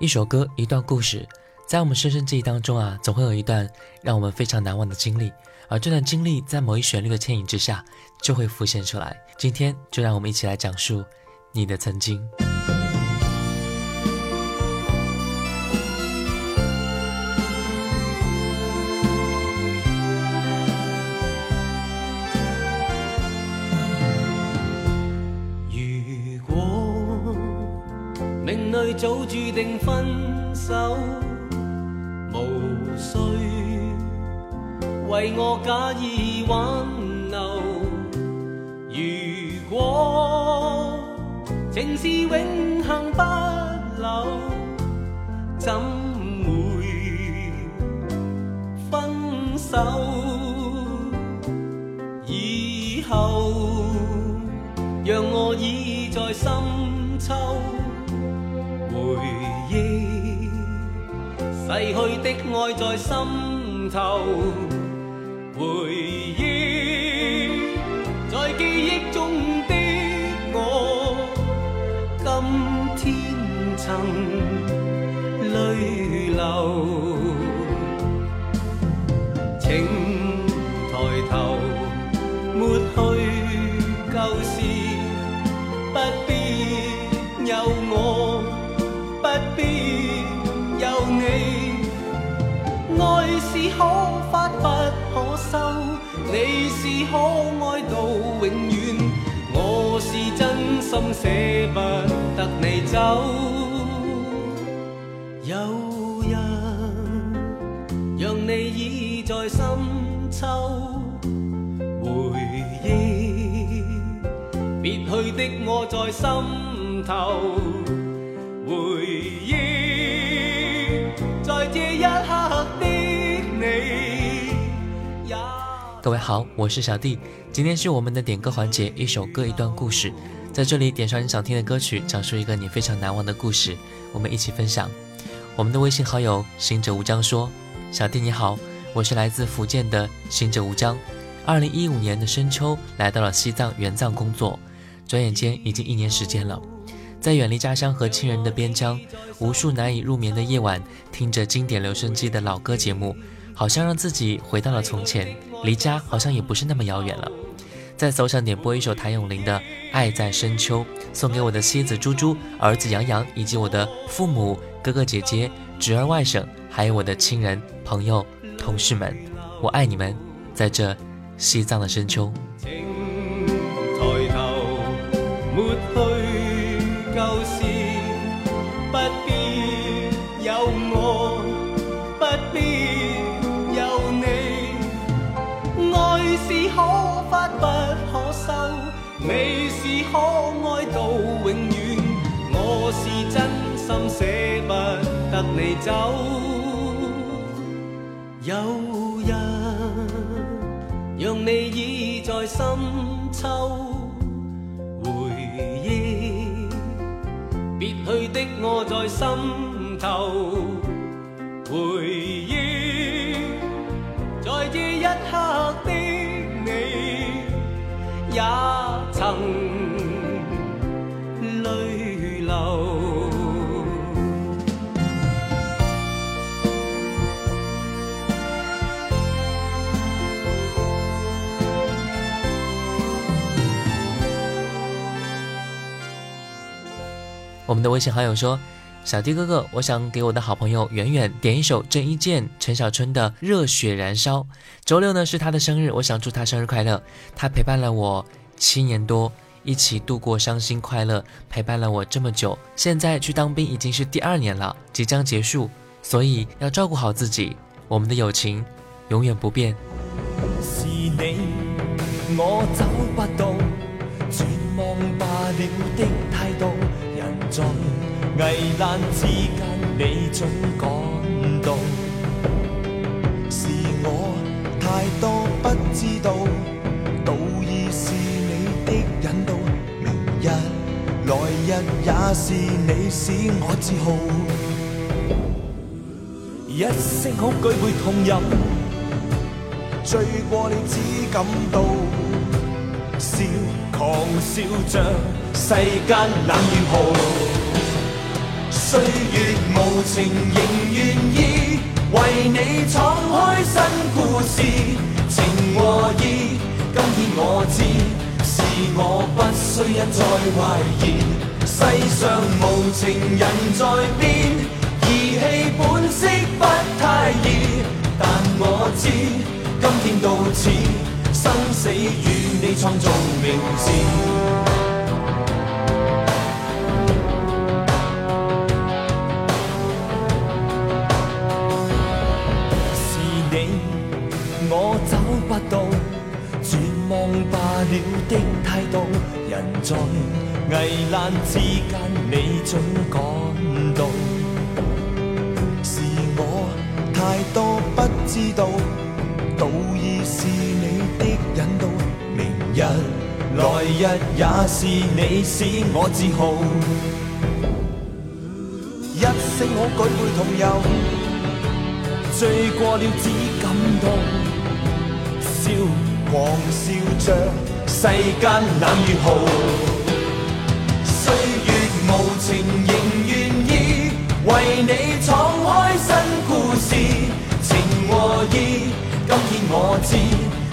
一首歌，一段故事，在我们深深记忆当中啊，总会有一段让我们非常难忘的经历，而这段经历在某一旋律的牵引之下，就会浮现出来。今天就让我们一起来讲述你的曾经。如果命里早注定分。无须为我假意挽。逝去的爱在心头。可爱到永远，我是真心舍不得你走。有日让你倚在深秋，回忆别去的我在心头。各位好，我是小弟。今天是我们的点歌环节，一首歌一段故事，在这里点上你想听的歌曲，讲述一个你非常难忘的故事，我们一起分享。我们的微信好友行者无疆说：“小弟你好，我是来自福建的行者无疆。二零一五年的深秋，来到了西藏援藏工作，转眼间已经一年时间了。在远离家乡和亲人的边疆，无数难以入眠的夜晚，听着经典留声机的老歌节目，好像让自己回到了从前。”离家好像也不是那么遥远了。再搜想点播一首谭咏麟的《爱在深秋》，送给我的妻子猪猪、儿子洋洋，以及我的父母、哥哥姐姐、侄儿外甥，还有我的亲人、朋友、同事们。我爱你们，在这西藏的深秋。心舍不得你走，有日让你倚在深秋，回忆别去的我在心头，回忆在这一刻的你也曾。我们的微信好友说：“小弟哥哥，我想给我的好朋友远远点一首郑伊健、陈小春的《热血燃烧》。周六呢是他的生日，我想祝他生日快乐。他陪伴了我七年多，一起度过伤心快乐，陪伴了我这么久。现在去当兵已经是第二年了，即将结束，所以要照顾好自己。我们的友情永远不变。”是你，我不到，罢了危难之间，你总感到。是我太多不知道，道已是你的引导。明日来日也是你使我自豪。一声好句会痛饮，醉过你只感到笑，狂笑着。世间冷与寒，岁月无情仍愿意为你闯开新故事，情和义。今天我知，是我不需一再怀疑。世上无情人在变，义气本色不太易，但我知，今天到此，生死与你创造名志。忘罢了的态度，人在危难之间，你总感到。是我太多不知道，道义是你的引导，明日来日也是你使我自豪。一声我举杯同游，醉过了只感动。狂笑着，世间冷与酷，岁月无情，仍愿意为你闯开新故事。情和义，今天我知，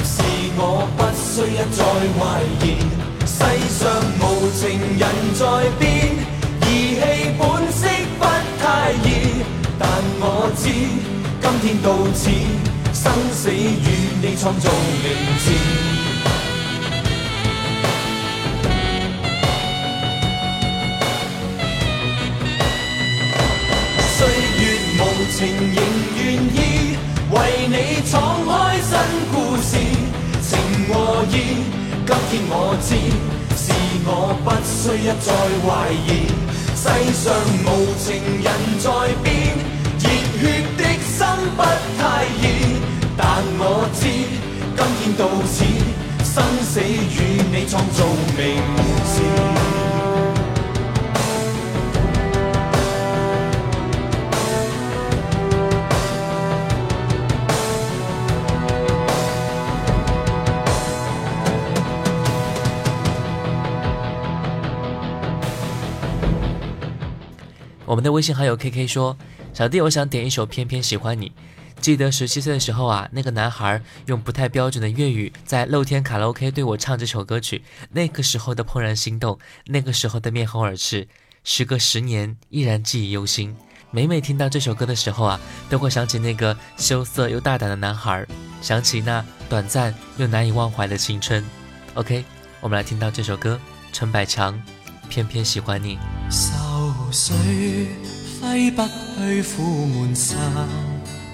是我不需一再怀疑。世上无情人在变，义气本色不太易。但我知，今天到此。生死与你创造名字，岁月无情仍愿意为你闯开新故事，情和义，今天我知，是我不需一再怀疑，世上无情人在变，热血的心不太。生死与你创造我们的微信好友 KK 说：“小弟，我想点一首《偏偏喜欢你》。”记得十七岁的时候啊，那个男孩用不太标准的粤语在露天卡拉 OK 对我唱这首歌曲。那个时候的怦然心动，那个时候的面红耳赤，时隔十年依然记忆犹新。每每听到这首歌的时候啊，都会想起那个羞涩又大胆的男孩，想起那短暂又难以忘怀的青春。OK，我们来听到这首歌，《陈百强偏偏喜欢你》。不去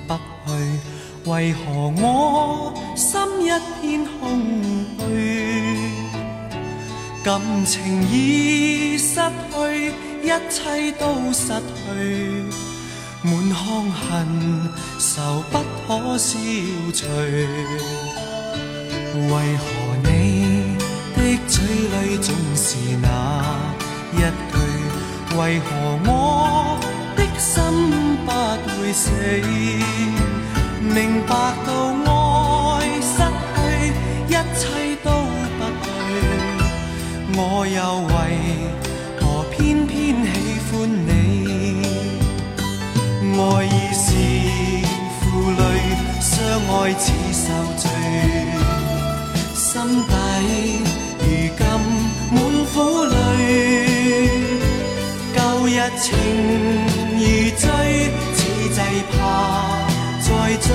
不去，为何我心一片空虚？感情已失去，一切都失去，满腔恨愁不可消除。为何你的嘴里总是那一句？为何我？死，明白到爱失去一切都不对，我又为何偏偏喜欢你？爱已是负累，相爱似受罪，心底如今满苦泪，旧日情。醉，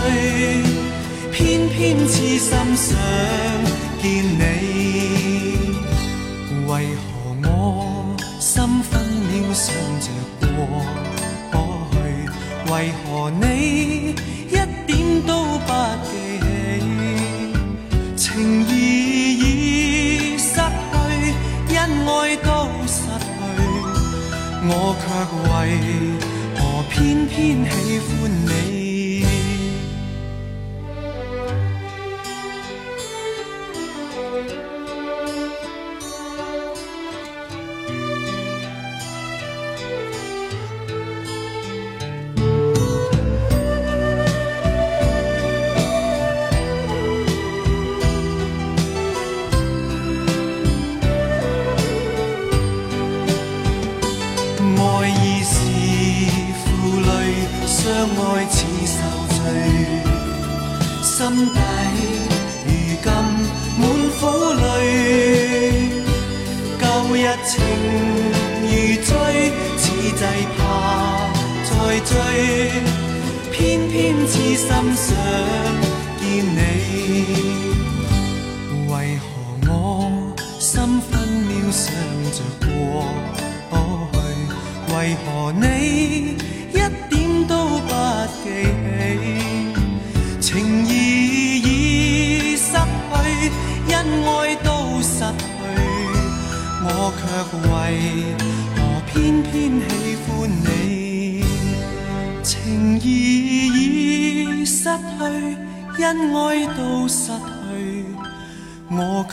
偏偏痴心想见你，为何我心分秒想着过过去？为何你？相爱似受罪，心底如今满苦泪。旧日情如醉，此际怕再追，偏偏痴心想见你。为何我心分秒想着过去？为何你？我偏偏喜你，情意已失失去，去，我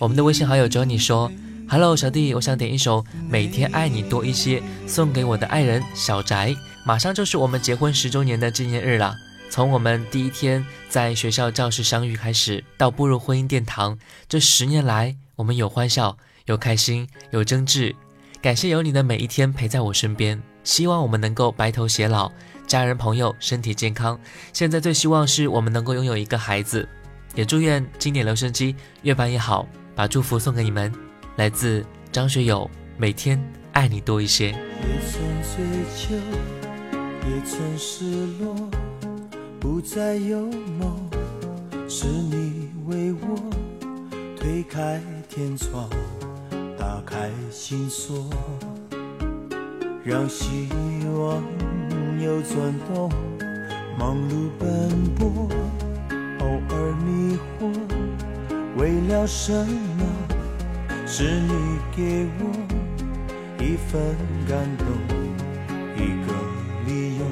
我们的微信好友 Johnny 说：“Hello，小弟，我想点一首《每天爱你多一些》，送给我的爱人小宅。马上就是我们结婚十周年的纪念日了。从我们第一天在学校教室相遇开始，到步入婚姻殿堂，这十年来……”我们有欢笑，有开心，有争执，感谢有你的每一天陪在我身边。希望我们能够白头偕老，家人朋友身体健康。现在最希望是我们能够拥有一个孩子，也祝愿经典留声机越办越好，把祝福送给你们。来自张学友，每天爱你多一些。也也曾曾追求，失落，不再有梦，是你为我推开天窗，打开心锁，让希望又转动。忙碌奔波，偶尔迷惑，为了什么？是你给我一份感动，一个理由，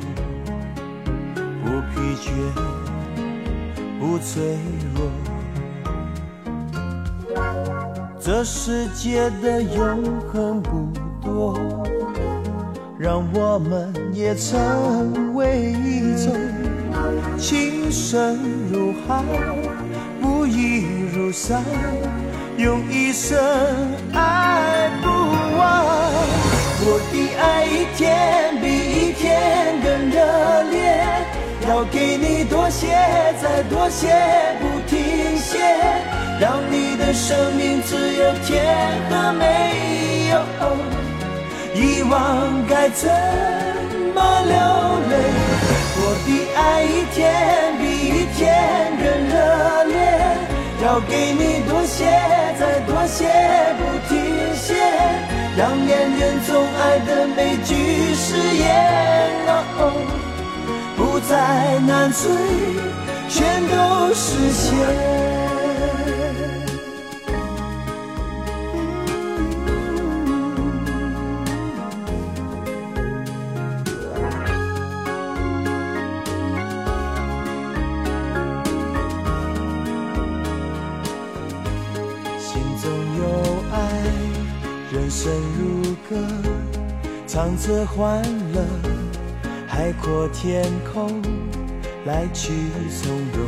不疲倦，不脆弱。这世界的永恒不多，让我们也成为一种情深如海，不移如山，用一生爱不完。我的爱一天比一天更热烈，要给你多些，再多些，不停歇。让你的生命只有甜和没有哦，遗忘该怎么流泪？我的爱一天比一天更热烈，要给你多些，再多些不停歇，让恋人总爱的每句誓言，哦，不再难追，全都实现。声如歌，唱着欢乐，海阔天空，来去从容，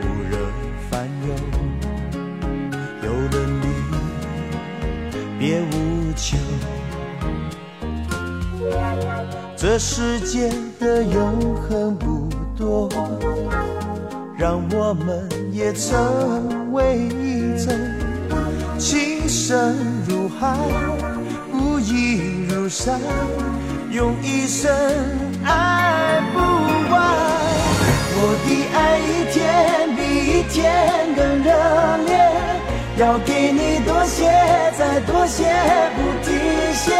不惹烦忧。有了你，别无求。这世界的永恒不多，让我们也成为一种情深。如海，无一如山，用一生爱不完。我的爱一天比一天更热烈，要给你多些，再多些，不停歇，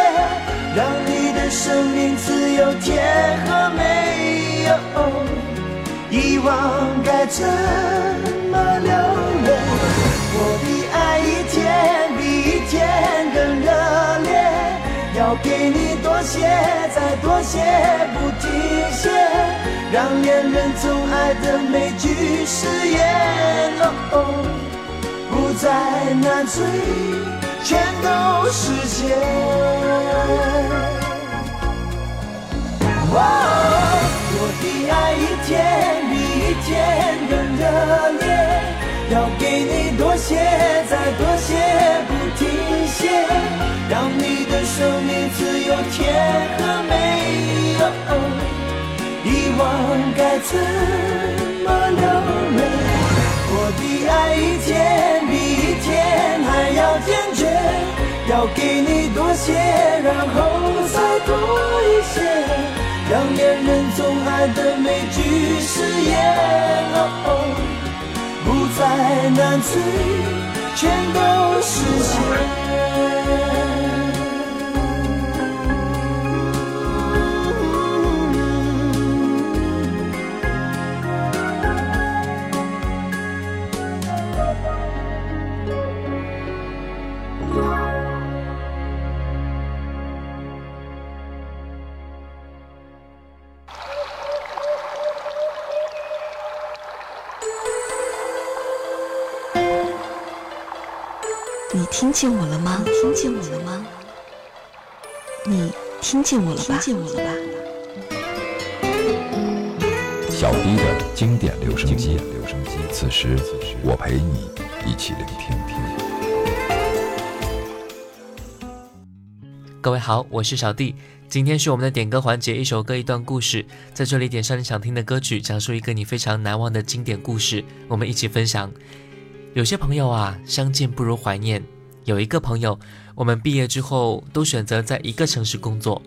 让你的生命只有甜和美。哦，遗忘该怎么留恋？我的。爱。天更热烈，要给你多些，再多些，不停歇，让恋人忠爱的每句誓言，哦，不再难追，全都实现。我的爱一天比一天更热烈，要给你多些，再多些。不。停歇。让你的生命只有天和没哦。遗忘该怎么流泪？我的爱一天比一天还要坚决，要给你多些，然后再多一些，让恋人总爱的每句誓言，哦，不再难追。全都实现。听见我了吗？听见我了吗？你听见我了吧？听见我了吧？小弟的经典留声机，此时我陪你一起聆听。各位好，我是小弟，今天是我们的点歌环节，一首歌一段故事，在这里点上你想听的歌曲，讲述一个你非常难忘的经典故事，我们一起分享。有些朋友啊，相见不如怀念。有一个朋友，我们毕业之后都选择在一个城市工作。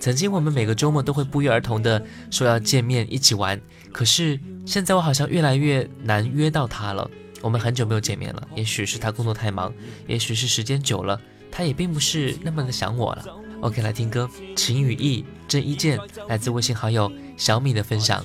曾经，我们每个周末都会不约而同的说要见面一起玩。可是现在，我好像越来越难约到他了。我们很久没有见面了，也许是他工作太忙，也许是时间久了，他也并不是那么的想我了。OK，来听歌，《情与义》，郑伊健，来自微信好友小米的分享。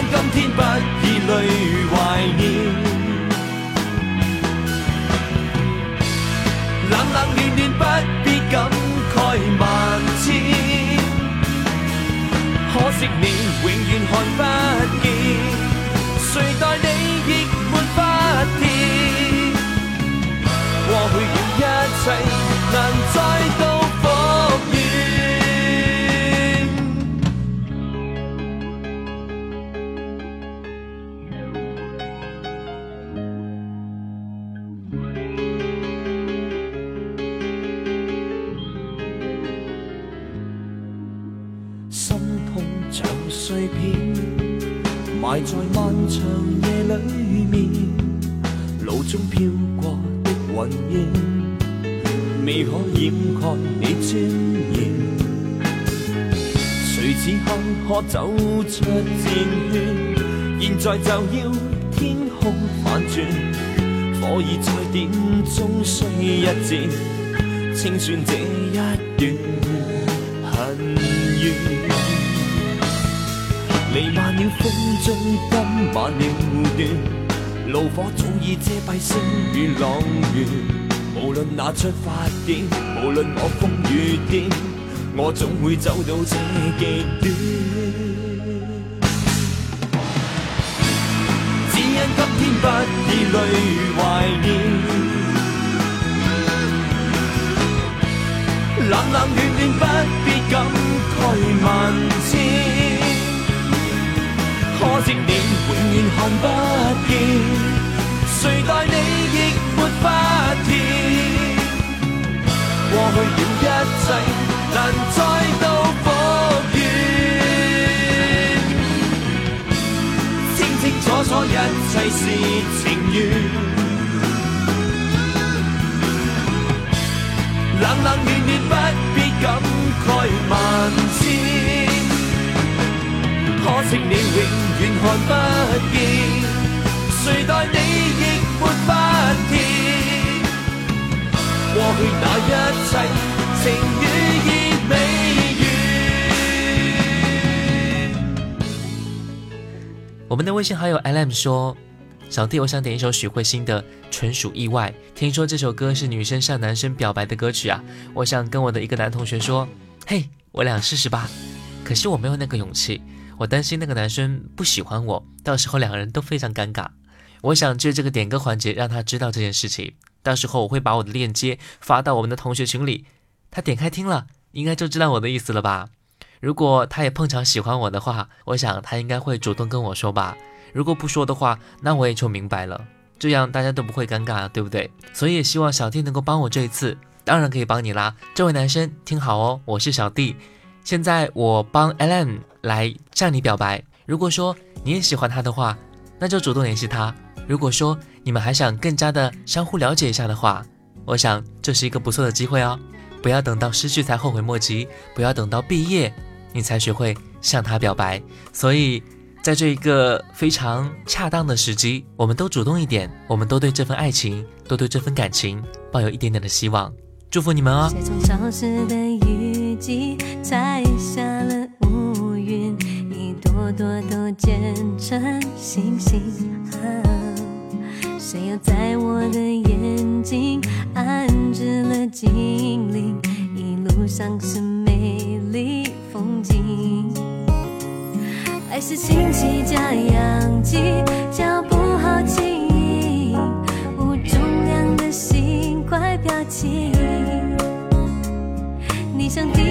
今天不以泪怀念，冷冷暖暖不必感慨万千。可惜你永远看不见，谁待你亦没变，过去的一切难再。可走出战圈，现在就要天空反转，火已再点，终需一战，清算这一段恨怨。弥漫了风中，今晚了断，炉火早已遮蔽星与朗月，无论那出发点，无论我风雨点。我总会走到这极端，只因今天不必泪怀念，冷冷暖暖不必感慨万千。可惜你永远看不见，谁带你亦没法现，过去了一切。难再度复原，清清楚楚一切是情缘，冷冷暖暖不必感慨万千。可惜你永远看不见，谁待你亦没发天。过去那一切。情与我们的微信好友 L M 说：“小弟，我想点一首许慧欣的《纯属意外》，听说这首歌是女生向男生表白的歌曲啊！我想跟我的一个男同学说，嘿，我俩试试吧。可是我没有那个勇气，我担心那个男生不喜欢我，到时候两个人都非常尴尬。我想借这个点歌环节让他知道这件事情，到时候我会把我的链接发到我们的同学群里。”他点开听了，应该就知道我的意思了吧？如果他也碰巧喜欢我的话，我想他应该会主动跟我说吧。如果不说的话，那我也就明白了。这样大家都不会尴尬，对不对？所以也希望小弟能够帮我这一次，当然可以帮你啦。这位男生听好哦，我是小弟，现在我帮 Alan 来向你表白。如果说你也喜欢他的话，那就主动联系他。如果说你们还想更加的相互了解一下的话，我想这是一个不错的机会哦。不要等到失去才后悔莫及，不要等到毕业，你才学会向他表白。所以，在这一个非常恰当的时机，我们都主动一点，我们都对这份爱情，都对这份感情抱有一点点的希望。祝福你们哦！谁又在我的眼睛安置了精灵？一路上是美丽风景。爱是氢气加氧气，脚步好轻盈，无重量的心，快飘起。你像地。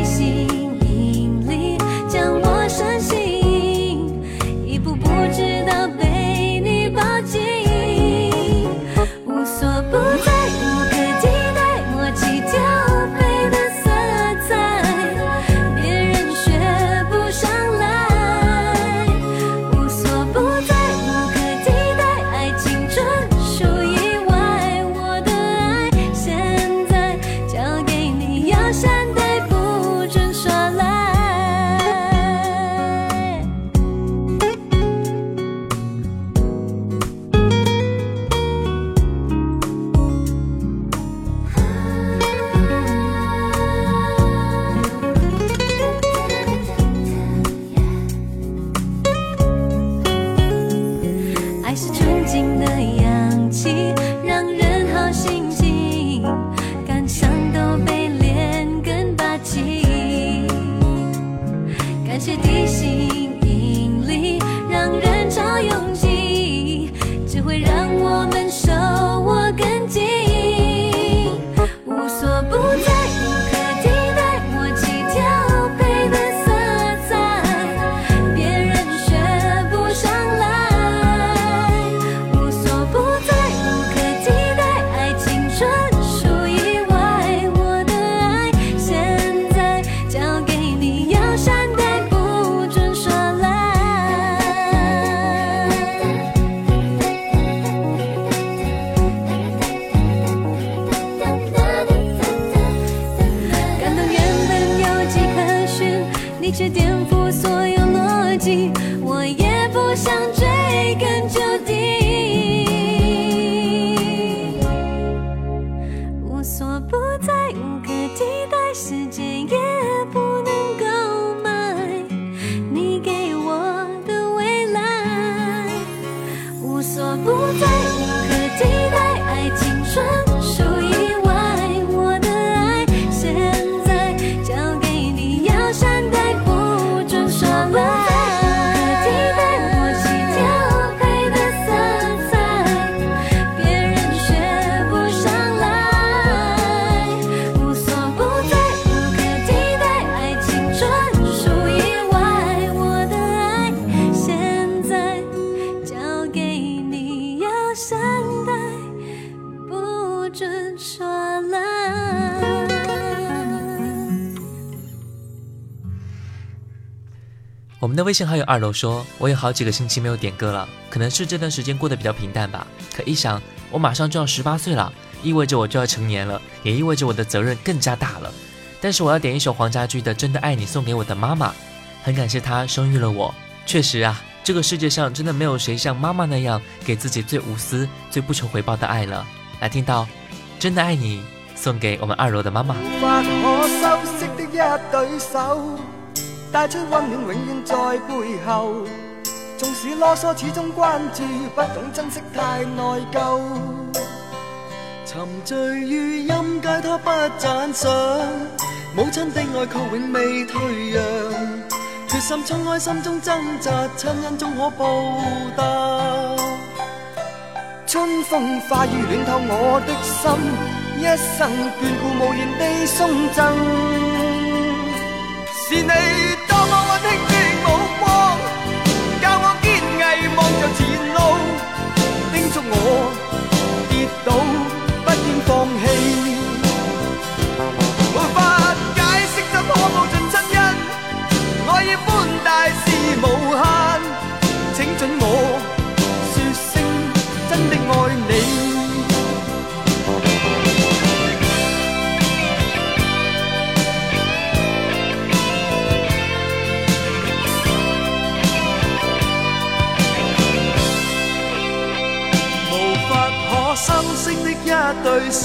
我们的微信好友二楼说：“我有好几个星期没有点歌了，可能是这段时间过得比较平淡吧。可一想，我马上就要十八岁了，意味着我就要成年了，也意味着我的责任更加大了。但是我要点一首黄家驹的《真的爱你》，送给我的妈妈，很感谢她生育了我。确实啊，这个世界上真的没有谁像妈妈那样给自己最无私、最不求回报的爱了。”来听到。真的爱你送给我们二楼的妈妈无法可修饰的一对手带出温暖永远在背后纵使啰嗦始终关注不懂珍惜太内疚沉醉于音阶他不赞赏母亲的爱却永未退让决心冲开心中挣扎亲恩终可报答春风化雨暖透我的心，一生眷顾无言地送赠。是你当我温馨的目光，教我坚毅望着前路，叮嘱我跌倒不应放弃。无法解释怎可报尽亲恩，爱意宽大是无限，请准。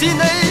Sydney.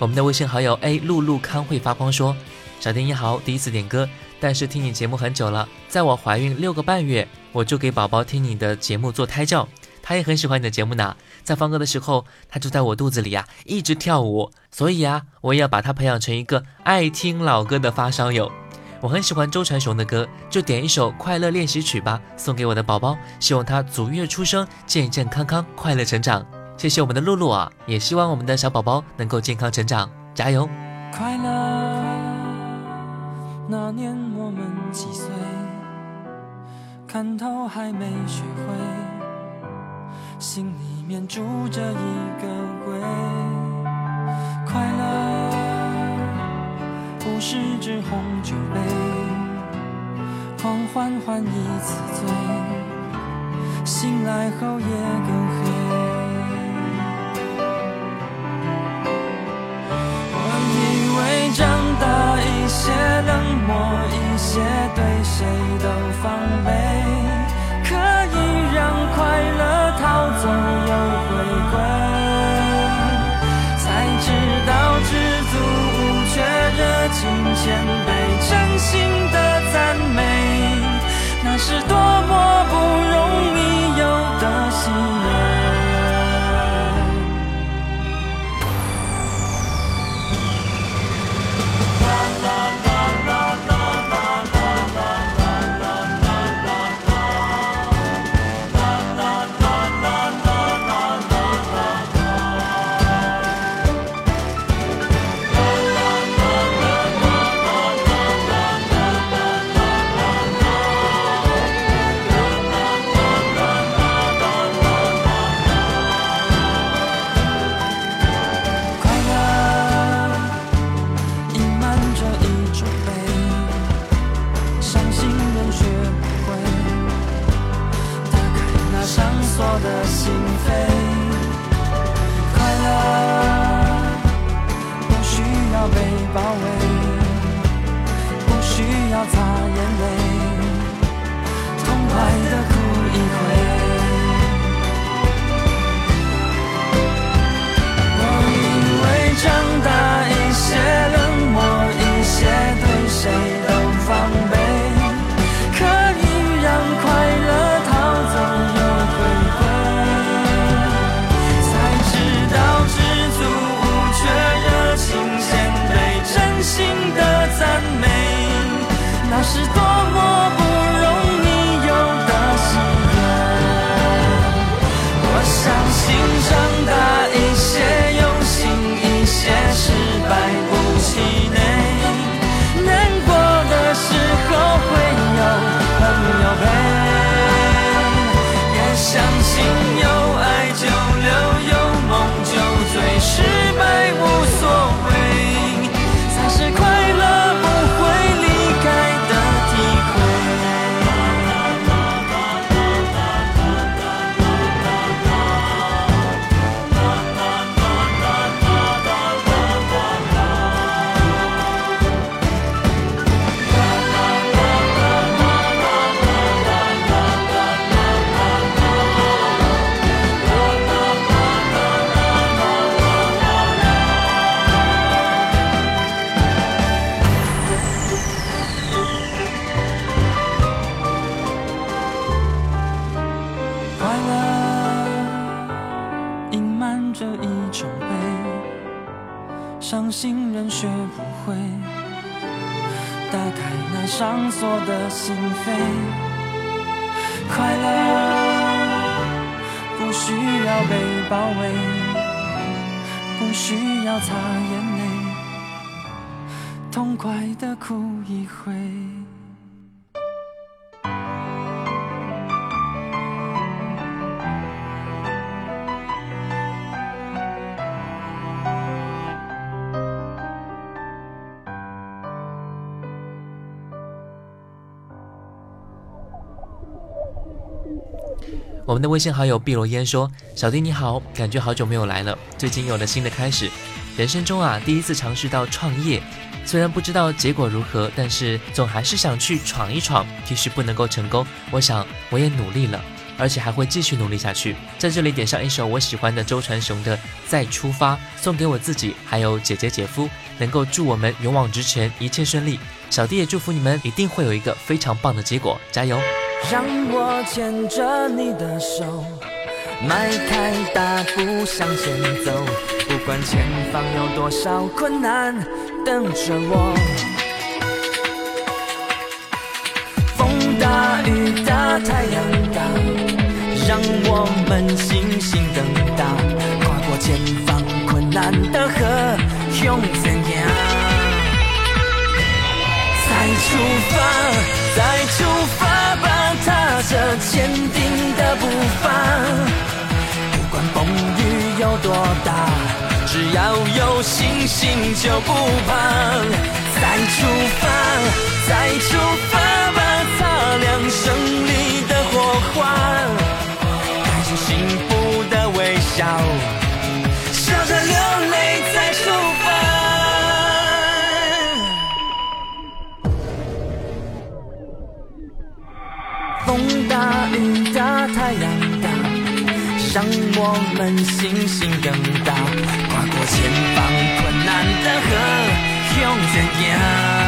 我们的微信好友 A 露露康会发光说：“小丁你好，第一次点歌，但是听你节目很久了。在我怀孕六个半月，我就给宝宝听你的节目做胎教，他也很喜欢你的节目呢。在放歌的时候，他就在我肚子里呀一直跳舞。所以啊，我也要把他培养成一个爱听老歌的发烧友。我很喜欢周传雄的歌，就点一首《快乐练习曲》吧，送给我的宝宝，希望他足月出生，健健康康，快乐成长。”谢谢我们的露露啊，也希望我们的小宝宝能够健康成长，加油！快乐。那年我们几岁？看透还没学会，心里面住着一个鬼。快乐不是只红酒杯，狂欢换一次醉，醒来后夜更黑。些冷漠，一些对谁都防备，可以让快乐逃走。又。的心扉，快乐不需要被包围，不需要擦眼泪，痛快的哭一回。我们的微信好友碧罗烟说：“小弟你好，感觉好久没有来了，最近有了新的开始。人生中啊，第一次尝试到创业，虽然不知道结果如何，但是总还是想去闯一闯。即使不能够成功，我想我也努力了，而且还会继续努力下去。在这里点上一首我喜欢的周传雄的《再出发》，送给我自己，还有姐姐、姐夫，能够祝我们勇往直前，一切顺利。小弟也祝福你们，一定会有一个非常棒的结果，加油！”让我牵着你的手，迈开大步向前走。不管前方有多少困难等着我，风大雨大太阳大，让我们信心更大，跨过前方困难的河，又怎样？再出发，再出发。着坚定的步伐，不管风雨有多大，只要有信心就不怕。再出发，再出发吧，擦亮胜利的火花，带着幸福的微笑。让我们信心更大，跨过前方困难的河，向前行。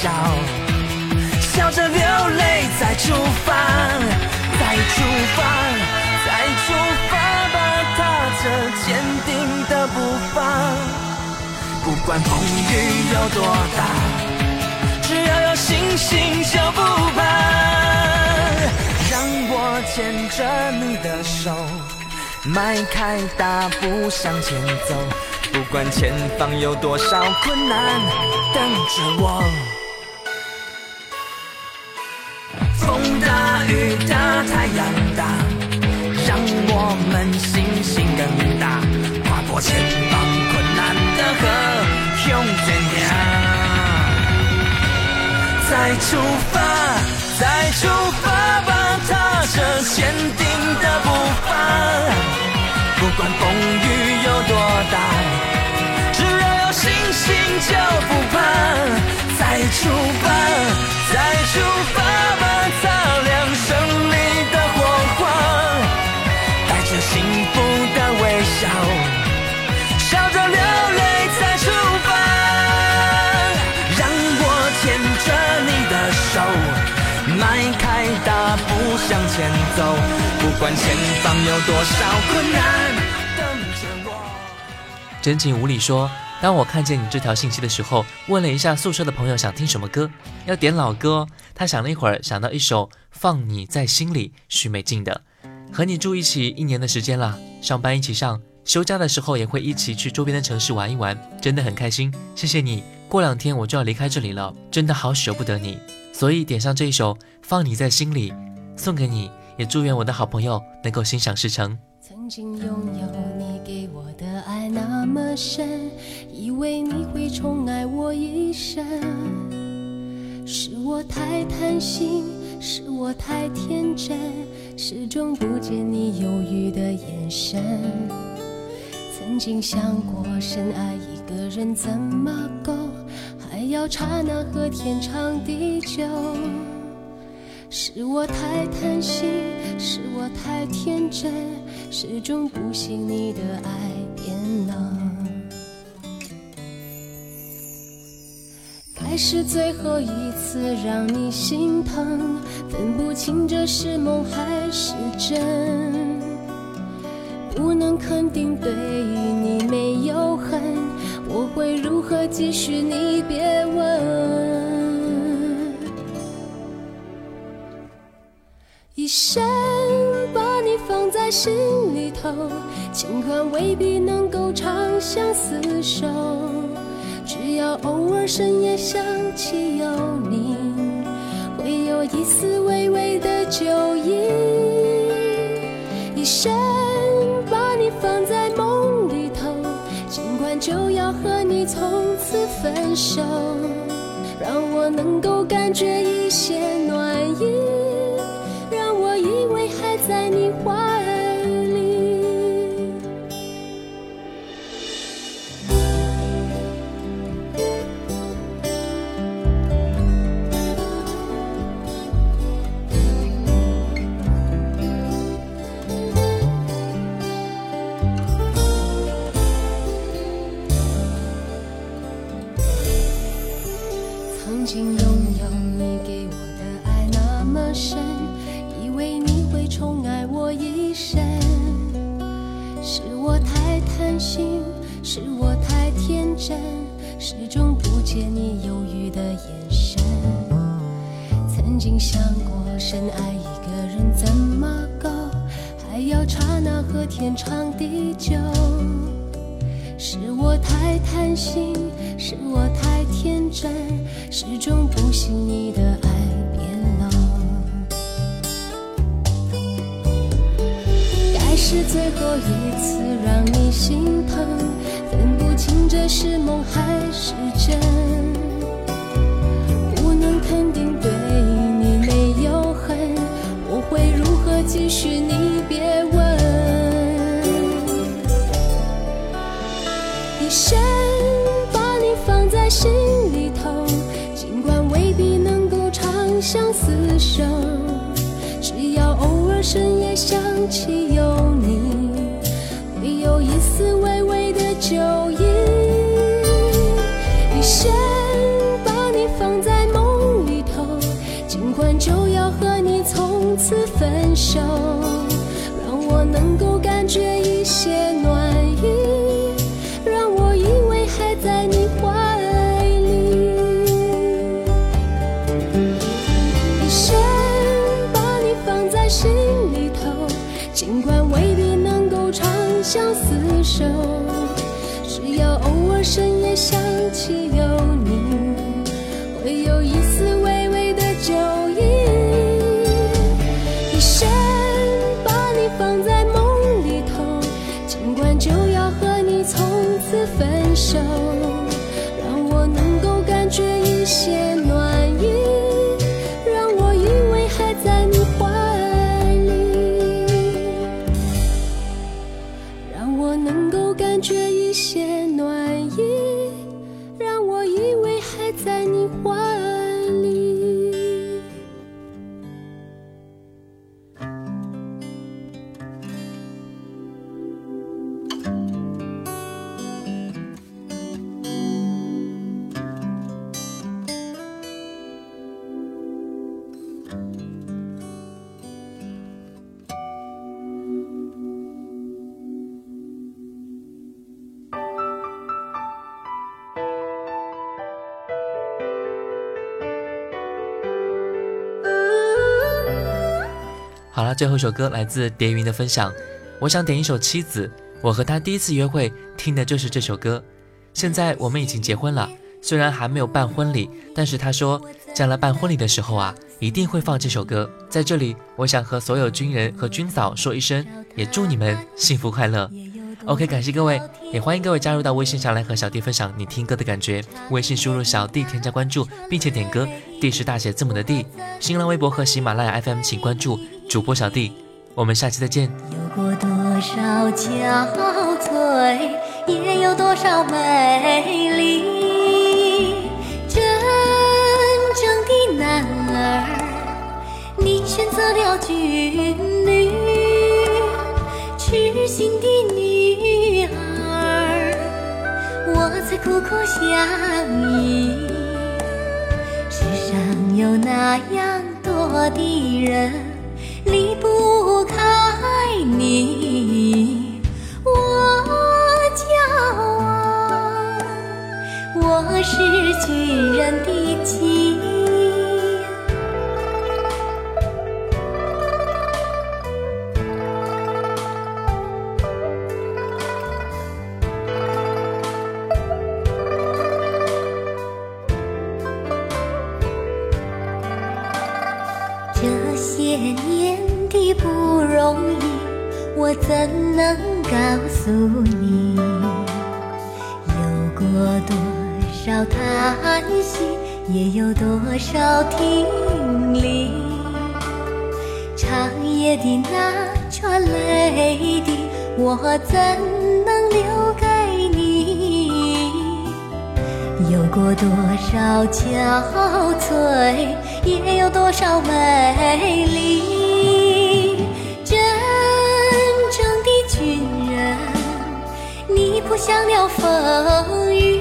笑，笑着流泪，再出发，再出发，再出发吧，踏着坚定的步伐。不管风雨有多大，只要有信心就不怕。让我牵着你的手，迈开大步向前走。不管前方有多少困难，等着我。雨大，太阳大，让我们信心更大。跨过千方困难的河，勇敢行。再出发，再出发吧，踏着坚定的步伐。不管风雨有多大，只要有信心就不怕。再出发再出发吧擦亮胜利的火花带着幸福的微笑笑着流泪再出发让我牵着你的手迈开大步向前走不管前方有多少困难等着我真情无理说当我看见你这条信息的时候，问了一下宿舍的朋友想听什么歌，要点老歌。他想了一会儿，想到一首《放你在心里》，许美静的。和你住一起一年的时间了，上班一起上，休假的时候也会一起去周边的城市玩一玩，真的很开心。谢谢你，过两天我就要离开这里了，真的好舍不得你，所以点上这一首《放你在心里》，送给你，也祝愿我的好朋友能够心想事成。曾经拥有你给我的爱那么深，以为你会宠爱我一生。是我太贪心，是我太天真，始终不见你犹豫的眼神。曾经想过深爱一个人怎么够，还要刹那和天长地久。是我太贪心，是我太天真，始终不信你的爱变冷。该是最后一次让你心疼，分不清这是梦还是真。不能肯定对你没有恨，我会如何继续你别问。一生把你放在心里头，尽管未必能够长相厮守，只要偶尔深夜想起有你，会有一丝微微的酒意。一生把你放在梦里头，尽管就要和你从此分手，让我能够感觉一些暖意。在你怀。想过深爱一个人怎么够，还要刹那和天长地久。是我太贪心，是我太天真，始终不信你的爱变冷。该是最后一次让你心疼，分不清这是梦还是真，不能肯定。许你别问，一生把你放在心里头，尽管未必能够长相厮守，只要偶尔深夜想起有你，会有一丝微微的酒。show 手。最后一首歌来自蝶云的分享。我想点一首《妻子》，我和他第一次约会听的就是这首歌。现在我们已经结婚了，虽然还没有办婚礼，但是他说将来办婚礼的时候啊，一定会放这首歌。在这里，我想和所有军人和军嫂说一声，也祝你们幸福快乐。OK，感谢各位，也欢迎各位加入到微信上来和小弟分享你听歌的感觉。微信输入小弟，添加关注，并且点歌，D 是大写字母的 D。新浪微博和喜马拉雅 FM 请关注。主播小弟我们下期再见有过多少憔悴也有多少美丽真正的男儿你选择了军旅痴心的女儿我才苦苦相依世上有那样多的人离不。也有多少挺立，长夜的那串泪滴，我怎能留给你？有过多少憔悴，也有多少美丽。真正的军人，你扑向了风雨。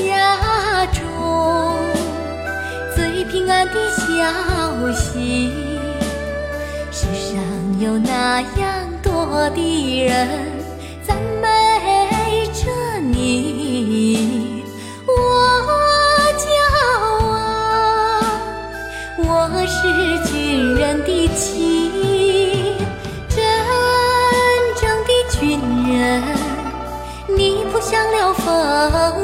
家中最平安的消息，世上有那样多的人赞美着你，我骄傲，我是军人的妻，真正的军人，你扑向了风。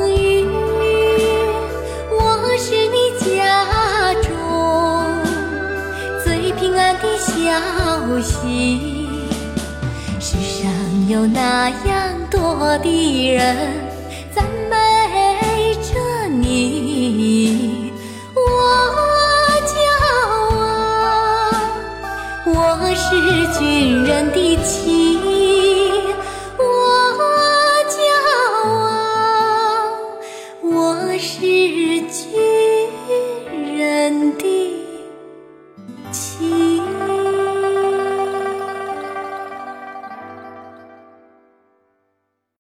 心，世上有那样多的人赞美着你，我骄傲，我是军人的妻。